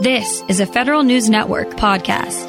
This is a Federal News Network podcast.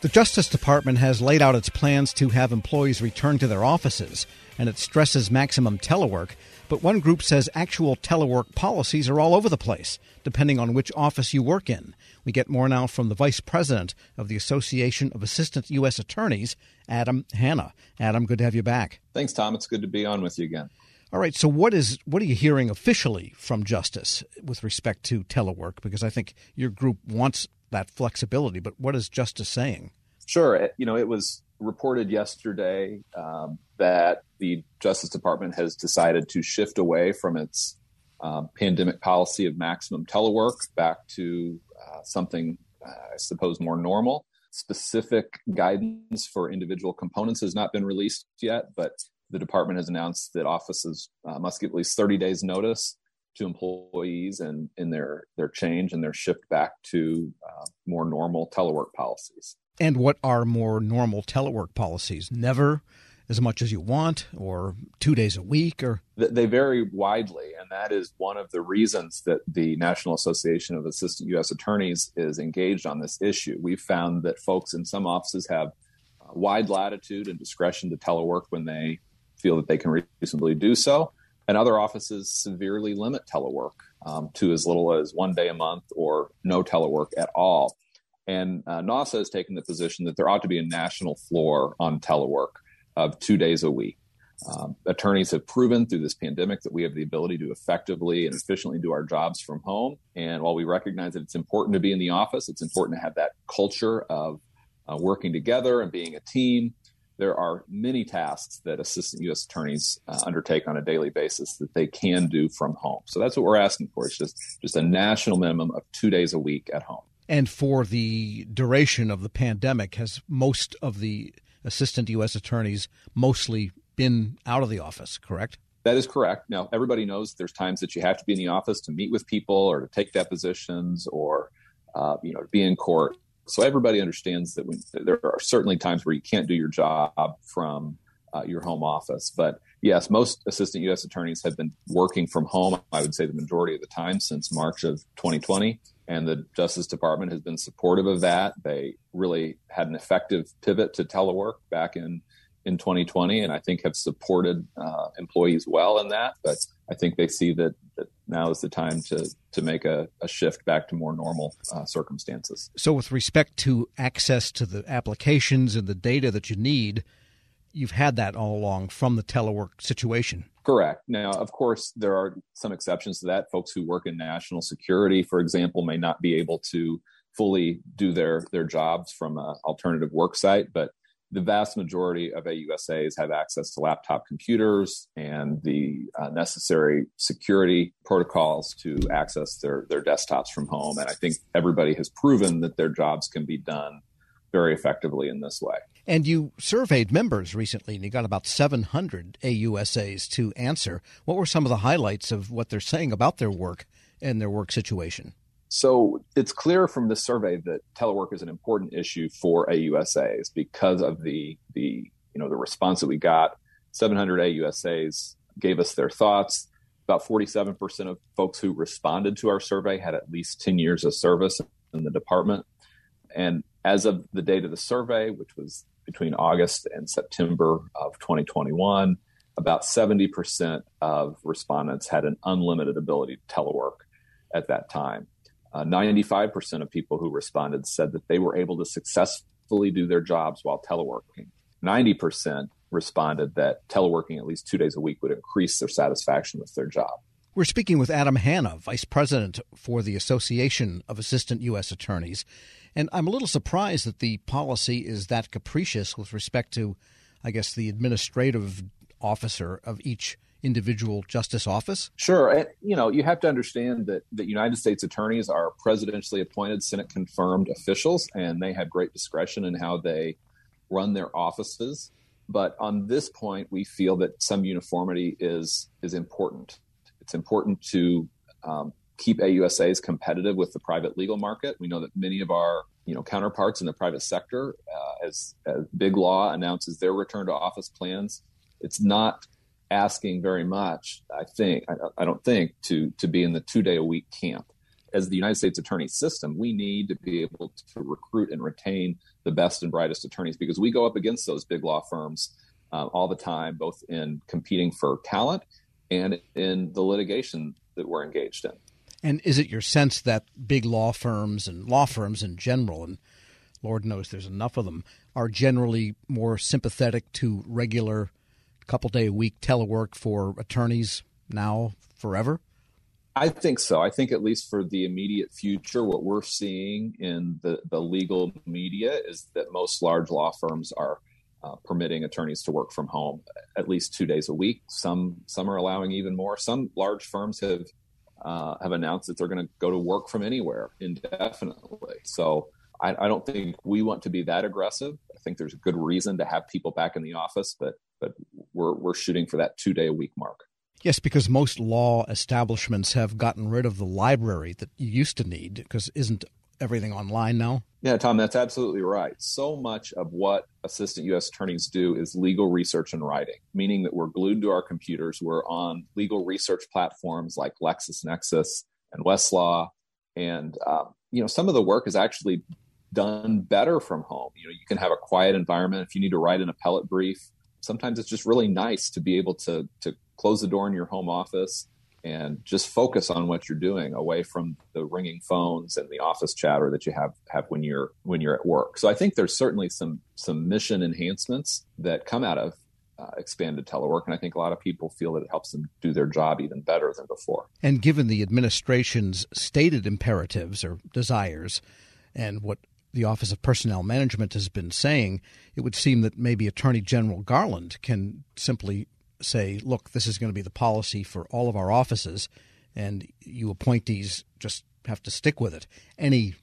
The Justice Department has laid out its plans to have employees return to their offices, and it stresses maximum telework. But one group says actual telework policies are all over the place, depending on which office you work in. We get more now from the Vice President of the Association of Assistant U.S. Attorneys, Adam Hanna. Adam, good to have you back. Thanks, Tom. It's good to be on with you again. All right. So, what is what are you hearing officially from Justice with respect to telework? Because I think your group wants that flexibility, but what is Justice saying? Sure. You know, it was reported yesterday um, that the Justice Department has decided to shift away from its um, pandemic policy of maximum telework back to uh, something, uh, I suppose, more normal. Specific guidance for individual components has not been released yet, but the department has announced that offices uh, must give at least 30 days notice to employees and in their their change and their shift back to uh, more normal telework policies. And what are more normal telework policies? Never as much as you want, or two days a week, or they vary widely, and that is one of the reasons that the National Association of Assistant U.S. Attorneys is engaged on this issue. We've found that folks in some offices have uh, wide latitude and discretion to telework when they feel that they can reasonably do so. And other offices severely limit telework um, to as little as one day a month or no telework at all. And uh, NASA has taken the position that there ought to be a national floor on telework of two days a week. Um, attorneys have proven through this pandemic that we have the ability to effectively and efficiently do our jobs from home. And while we recognize that it's important to be in the office, it's important to have that culture of uh, working together and being a team there are many tasks that assistant U.S. attorneys uh, undertake on a daily basis that they can do from home. So that's what we're asking for. It's just just a national minimum of two days a week at home. And for the duration of the pandemic, has most of the assistant U.S. attorneys mostly been out of the office? Correct. That is correct. Now, everybody knows there's times that you have to be in the office to meet with people or to take depositions or, uh, you know, to be in court. So everybody understands that there are certainly times where you can't do your job from uh, your home office. But yes, most assistant U.S. attorneys have been working from home, I would say the majority of the time since March of 2020. And the Justice Department has been supportive of that. They really had an effective pivot to telework back in in 2020, and I think have supported uh, employees well in that. But I think they see that, that now is the time to to make a, a shift back to more normal uh, circumstances. So, with respect to access to the applications and the data that you need, you've had that all along from the telework situation. Correct. Now, of course, there are some exceptions to that. Folks who work in national security, for example, may not be able to fully do their their jobs from an alternative work site, but the vast majority of AUSAs have access to laptop computers and the uh, necessary security protocols to access their, their desktops from home. And I think everybody has proven that their jobs can be done very effectively in this way. And you surveyed members recently, and you got about 700 AUSAs to answer. What were some of the highlights of what they're saying about their work and their work situation? So it's clear from this survey that telework is an important issue for AUSAs because of the the you know the response that we got. 700 AUSAs gave us their thoughts. About 47% of folks who responded to our survey had at least 10 years of service in the department. And as of the date of the survey, which was between August and September of 2021, about 70% of respondents had an unlimited ability to telework at that time. Uh, 95% of people who responded said that they were able to successfully do their jobs while teleworking. 90% responded that teleworking at least two days a week would increase their satisfaction with their job. We're speaking with Adam Hanna, Vice President for the Association of Assistant U.S. Attorneys. And I'm a little surprised that the policy is that capricious with respect to, I guess, the administrative officer of each individual justice office? Sure. You know, you have to understand that the United States attorneys are presidentially appointed, Senate confirmed officials, and they have great discretion in how they run their offices. But on this point, we feel that some uniformity is is important. It's important to um, keep AUSAs competitive with the private legal market. We know that many of our you know counterparts in the private sector, uh, as, as Big Law announces their return to office plans, it's not asking very much. I think I, I don't think to to be in the two day a week camp. as the United States attorney system, we need to be able to recruit and retain the best and brightest attorneys because we go up against those big law firms uh, all the time, both in competing for talent and in the litigation that we're engaged in. And is it your sense that big law firms and law firms in general, and Lord knows there's enough of them, are generally more sympathetic to regular couple day a week telework for attorneys now forever? I think so. I think at least for the immediate future, what we're seeing in the, the legal media is that most large law firms are uh, permitting attorneys to work from home at least two days a week. Some some are allowing even more. Some large firms have uh, have announced that they're going to go to work from anywhere indefinitely. So I, I, don't think we want to be that aggressive. I think there's a good reason to have people back in the office, but but we're we're shooting for that two day a week mark. Yes, because most law establishments have gotten rid of the library that you used to need because isn't everything online now? Yeah, Tom, that's absolutely right. So much of what assistant U.S. attorneys do is legal research and writing, meaning that we're glued to our computers. We're on legal research platforms like LexisNexis and Westlaw. And, um, you know, some of the work is actually done better from home. You know, you can have a quiet environment. If you need to write an appellate brief, sometimes it's just really nice to be able to to close the door in your home office and just focus on what you're doing away from the ringing phones and the office chatter that you have have when you're when you're at work. So I think there's certainly some some mission enhancements that come out of uh, expanded telework, and I think a lot of people feel that it helps them do their job even better than before. And given the administration's stated imperatives or desires, and what the Office of Personnel Management has been saying, it would seem that maybe Attorney General Garland can simply say, look, this is going to be the policy for all of our offices, and you appointees just have to stick with it. Any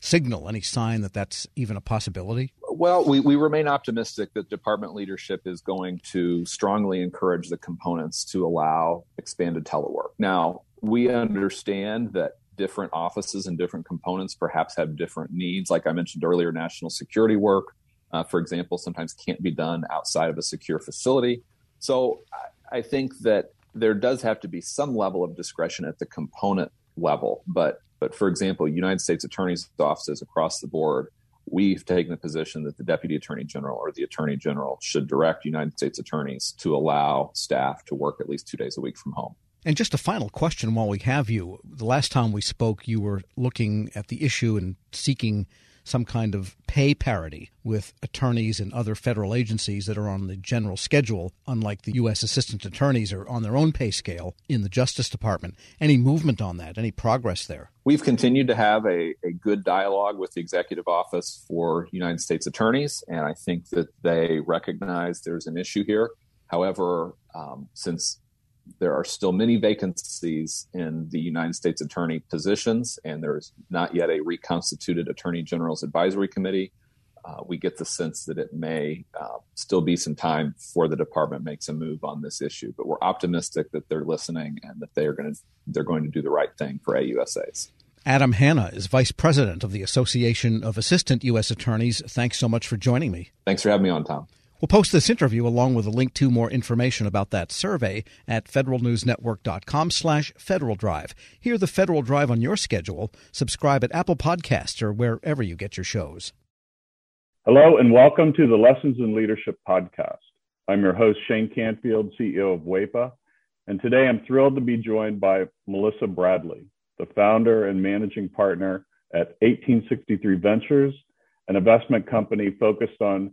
signal, any sign that that's even a possibility? Well, we, we remain optimistic that department leadership is going to strongly encourage the components to allow expanded telework. Now, we understand that different offices and different components perhaps have different needs. Like I mentioned earlier, national security work, uh, for example, sometimes can't be done outside of a secure facility. So I think that there does have to be some level of discretion at the component level. But but for example, United States attorneys' offices across the board, we've taken the position that the deputy attorney general or the attorney general should direct United States attorneys to allow staff to work at least two days a week from home. And just a final question while we have you. The last time we spoke, you were looking at the issue and seeking some kind of pay parity with attorneys and other federal agencies that are on the general schedule, unlike the U.S. assistant attorneys are on their own pay scale in the Justice Department. Any movement on that? Any progress there? We've continued to have a, a good dialogue with the Executive Office for United States Attorneys, and I think that they recognize there's an issue here. However, um, since there are still many vacancies in the United States attorney positions, and there's not yet a reconstituted attorney general's advisory committee. Uh, we get the sense that it may uh, still be some time before the department makes a move on this issue, but we're optimistic that they're listening and that they are going to they're going to do the right thing for AUSAs. Adam Hanna is vice president of the Association of Assistant U.S. Attorneys. Thanks so much for joining me. Thanks for having me on, Tom. We'll post this interview along with a link to more information about that survey at federalnewsnetwork.com slash Federal Drive. Hear the Federal Drive on your schedule. Subscribe at Apple Podcasts or wherever you get your shows. Hello and welcome to the Lessons in Leadership podcast. I'm your host, Shane Canfield, CEO of WEPA, and today I'm thrilled to be joined by Melissa Bradley, the founder and managing partner at 1863 Ventures, an investment company focused on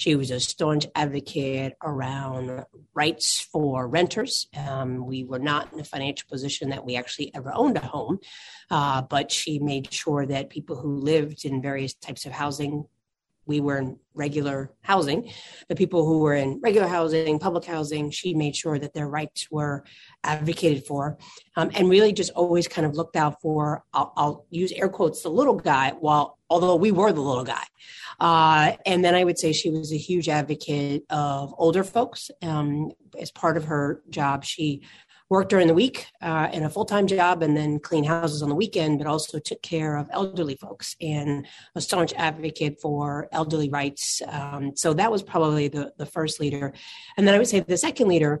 She was a staunch advocate around rights for renters. Um, we were not in a financial position that we actually ever owned a home, uh, but she made sure that people who lived in various types of housing we were in regular housing. The people who were in regular housing, public housing, she made sure that their rights were advocated for, um, and really just always kind of looked out for. I'll, I'll, use air quotes the little guy, while although we were the little guy. Uh, and then I would say she was a huge advocate of older folks. Um, as part of her job, she worked during the week uh, in a full time job and then clean houses on the weekend, but also took care of elderly folks and a staunch advocate for elderly rights. Um, so that was probably the, the first leader. And then I would say the second leader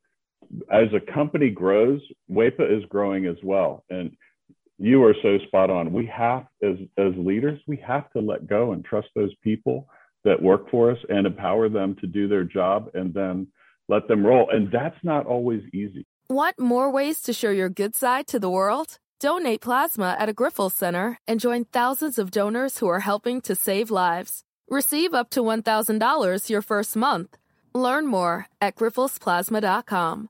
as a company grows, WEPA is growing as well. And you are so spot on. We have, as, as leaders, we have to let go and trust those people that work for us and empower them to do their job and then let them roll. And that's not always easy. Want more ways to show your good side to the world? Donate plasma at a Grifols Center and join thousands of donors who are helping to save lives. Receive up to $1,000 your first month. Learn more at grifolsplasma.com.